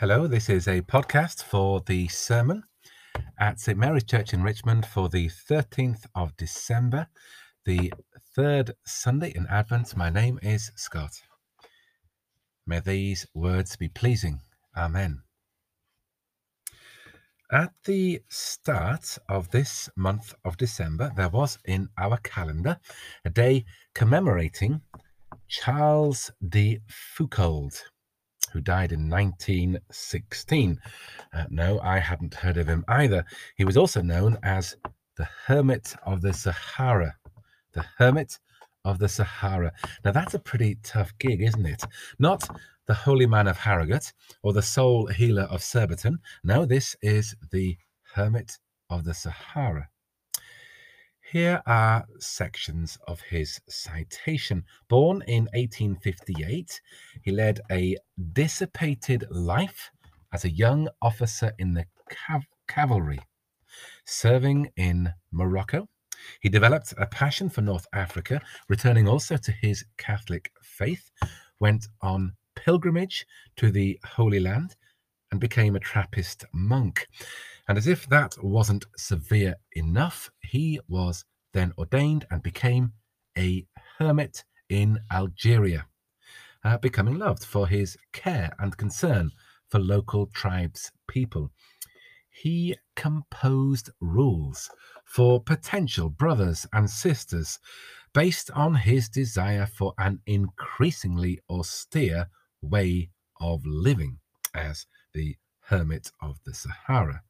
Hello, this is a podcast for the sermon at St Mary's Church in Richmond for the 13th of December, the third Sunday in Advent. My name is Scott. May these words be pleasing. Amen. At the start of this month of December, there was in our calendar a day commemorating Charles de Foucauld who died in 1916. Uh, no, I hadn't heard of him either. He was also known as the Hermit of the Sahara. The Hermit of the Sahara. Now, that's a pretty tough gig, isn't it? Not the Holy Man of Harrogate or the Soul Healer of Surbiton. No, this is the Hermit of the Sahara. Here are sections of his citation. Born in 1858, he led a dissipated life as a young officer in the cav- cavalry. Serving in Morocco, he developed a passion for North Africa, returning also to his Catholic faith, went on pilgrimage to the Holy Land, and became a Trappist monk. And as if that wasn't severe enough, he was then ordained and became a hermit in Algeria, uh, becoming loved for his care and concern for local tribes people. He composed rules for potential brothers and sisters based on his desire for an increasingly austere way of living as the hermit of the Sahara.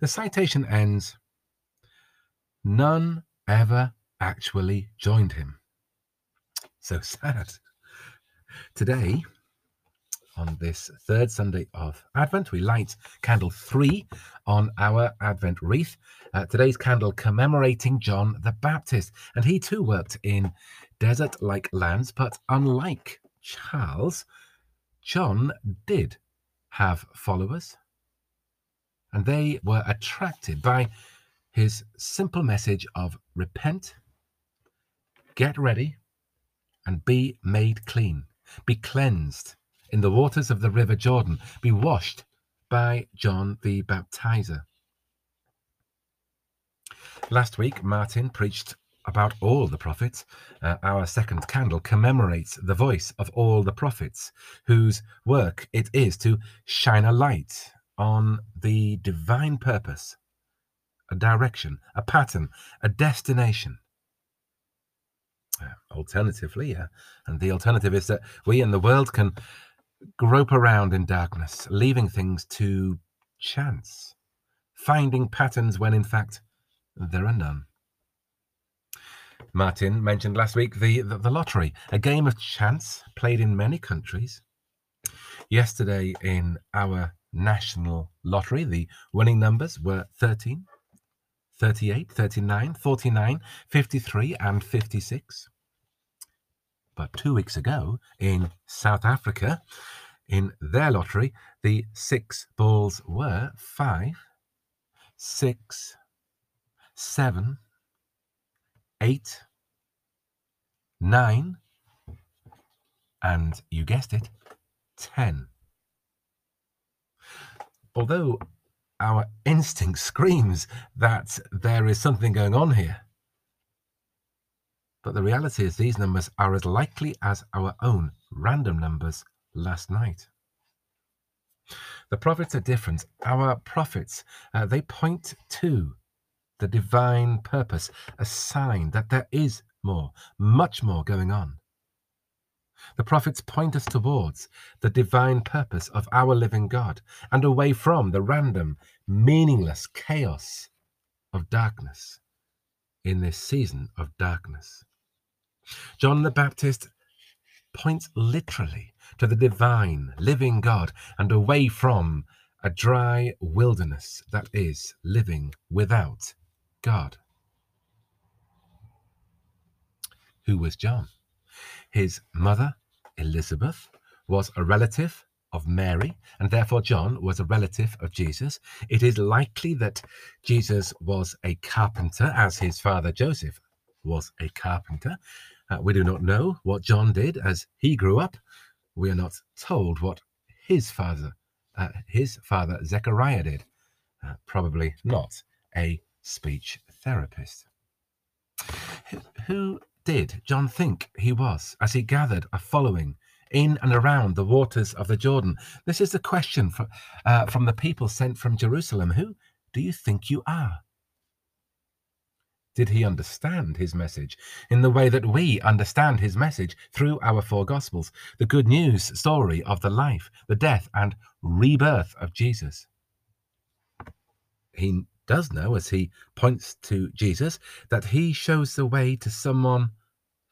The citation ends None ever actually joined him. So sad. Today, on this third Sunday of Advent, we light candle three on our Advent wreath. Uh, today's candle commemorating John the Baptist, and he too worked in desert like lands, but unlike Charles, John did have followers, and they were attracted by his simple message of repent, get ready, and be made clean, be cleansed in the waters of the river Jordan, be washed by John the Baptizer. Last week, Martin preached about all the prophets. Uh, our second candle commemorates the voice of all the prophets, whose work it is to shine a light on the divine purpose, a direction, a pattern, a destination. Uh, alternatively, uh, and the alternative is that we in the world can grope around in darkness, leaving things to chance, finding patterns when in fact there are none. Martin mentioned last week the, the, the, lottery, a game of chance played in many countries. Yesterday, in our national lottery, the winning numbers were 13, 38, 39, 49, 53, and 56. But two weeks ago in South Africa, in their lottery, the six balls were five, six, seven, eight, nine, and you guessed it, 10. Although our instinct screams that there is something going on here. But the reality is, these numbers are as likely as our own random numbers last night. The prophets are different. Our prophets, uh, they point to the divine purpose, a sign that there is more, much more going on. The prophets point us towards the divine purpose of our living God and away from the random, meaningless chaos of darkness in this season of darkness. John the Baptist points literally to the divine, living God and away from a dry wilderness that is living without God. Who was John? His mother, Elizabeth, was a relative of Mary, and therefore John was a relative of Jesus. It is likely that Jesus was a carpenter, as his father Joseph was a carpenter. Uh, we do not know what John did as he grew up. We are not told what his father uh, his father Zechariah did. Uh, probably not a speech therapist. Who, who did John think he was as he gathered a following in and around the waters of the Jordan? This is the question for, uh, from the people sent from Jerusalem. Who do you think you are? Did he understand his message in the way that we understand his message through our four Gospels, the good news story of the life, the death, and rebirth of Jesus? He does know, as he points to Jesus, that he shows the way to someone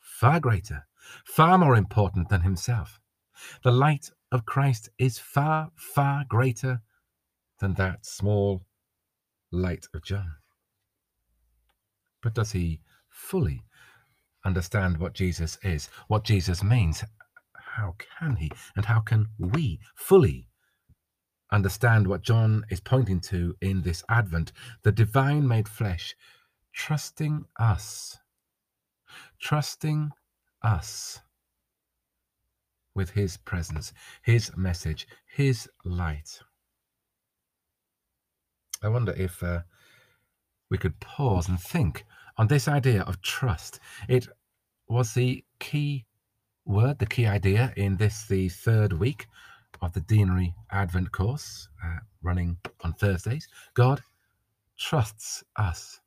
far greater, far more important than himself. The light of Christ is far, far greater than that small light of John. But does he fully understand what Jesus is, what Jesus means? How can he and how can we fully understand what John is pointing to in this Advent? The divine made flesh, trusting us, trusting us with his presence, his message, his light. I wonder if uh, we could pause and think on this idea of trust. It was the key word, the key idea in this, the third week of the Deanery Advent course uh, running on Thursdays. God trusts us.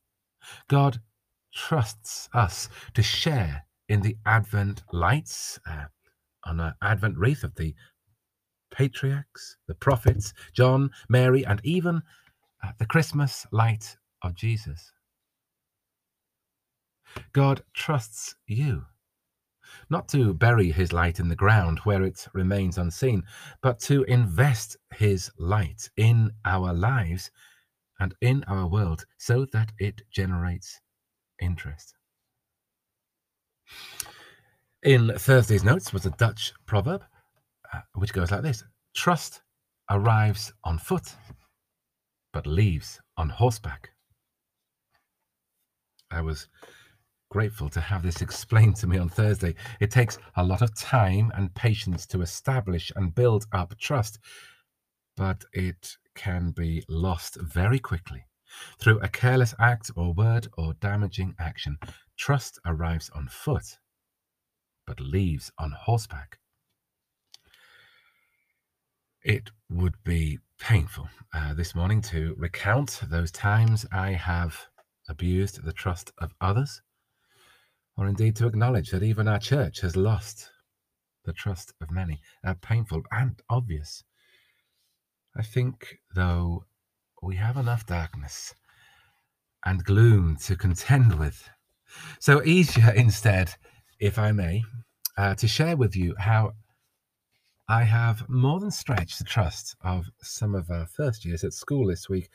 God trusts us to share in the Advent lights uh, on an Advent wreath of the patriarchs, the prophets, John, Mary, and even uh, the Christmas light of Jesus. God trusts you, not to bury his light in the ground where it remains unseen, but to invest his light in our lives and in our world so that it generates interest. In Thursday's notes was a Dutch proverb uh, which goes like this Trust arrives on foot, but leaves on horseback. I was grateful to have this explained to me on Thursday. It takes a lot of time and patience to establish and build up trust, but it can be lost very quickly through a careless act or word or damaging action. Trust arrives on foot, but leaves on horseback. It would be painful uh, this morning to recount those times I have abused the trust of others, or indeed to acknowledge that even our church has lost the trust of many. Uh, painful and obvious. I think, though, we have enough darkness and gloom to contend with. So, easier instead, if I may, uh, to share with you how I have more than stretched the trust of some of our first years at school this week.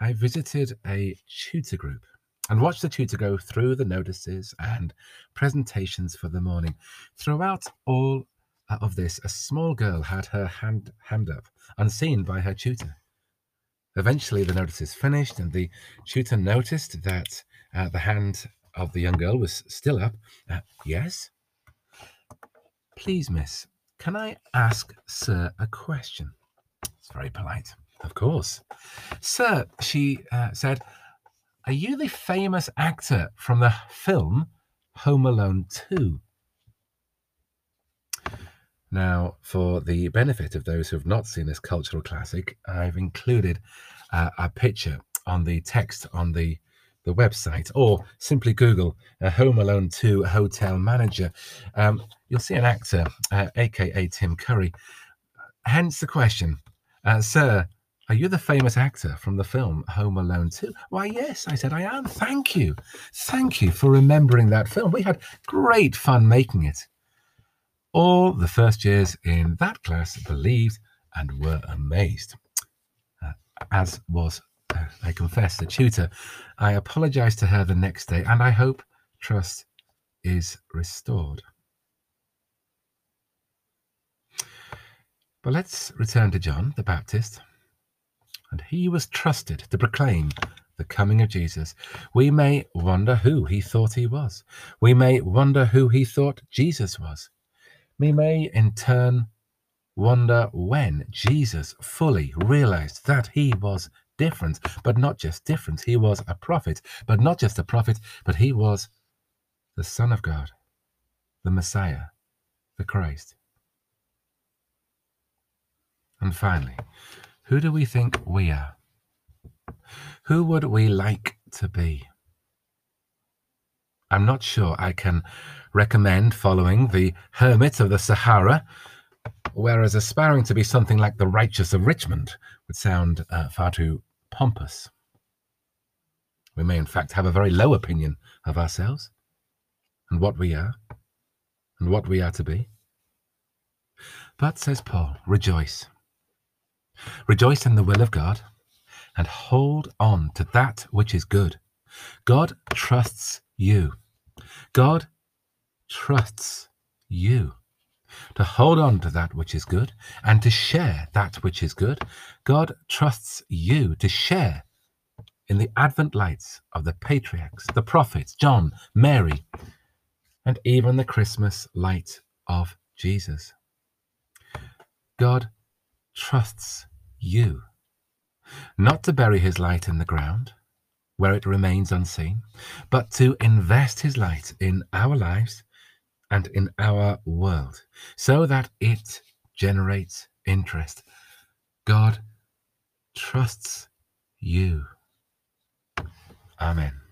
I visited a tutor group and watched the tutor go through the notices and presentations for the morning. Throughout all uh, of this, a small girl had her hand, hand up, unseen by her tutor. Eventually, the notices finished, and the tutor noticed that uh, the hand of the young girl was still up. Uh, yes? Please, miss, can I ask Sir a question? It's very polite. Of course. Sir, she uh, said, are you the famous actor from the film Home Alone 2? Now, for the benefit of those who have not seen this cultural classic, I've included uh, a picture on the text on the, the website, or simply Google uh, Home Alone 2 Hotel Manager. Um, you'll see an actor, uh, aka Tim Curry. Hence the question, uh, Sir, are you the famous actor from the film Home Alone 2? Why, yes, I said, I am. Thank you. Thank you for remembering that film. We had great fun making it. All the first years in that class believed and were amazed. Uh, as was, uh, I confess, the tutor. I apologized to her the next day, and I hope trust is restored. But let's return to John the Baptist and he was trusted to proclaim the coming of Jesus. We may wonder who he thought he was. We may wonder who he thought Jesus was. We may, in turn, wonder when Jesus fully realized that he was different, but not just different. He was a prophet, but not just a prophet, but he was the Son of God, the Messiah, the Christ. And finally, who do we think we are? Who would we like to be? I'm not sure I can recommend following the hermit of the Sahara, whereas aspiring to be something like the righteous of Richmond would sound uh, far too pompous. We may, in fact, have a very low opinion of ourselves and what we are and what we are to be. But, says Paul, rejoice. Rejoice in the will of God and hold on to that which is good. God trusts you. God trusts you to hold on to that which is good and to share that which is good. God trusts you to share in the advent lights of the patriarchs, the prophets, John, Mary, and even the Christmas light of Jesus. God trusts you not to bury his light in the ground where it remains unseen, but to invest his light in our lives and in our world so that it generates interest. God trusts you. Amen.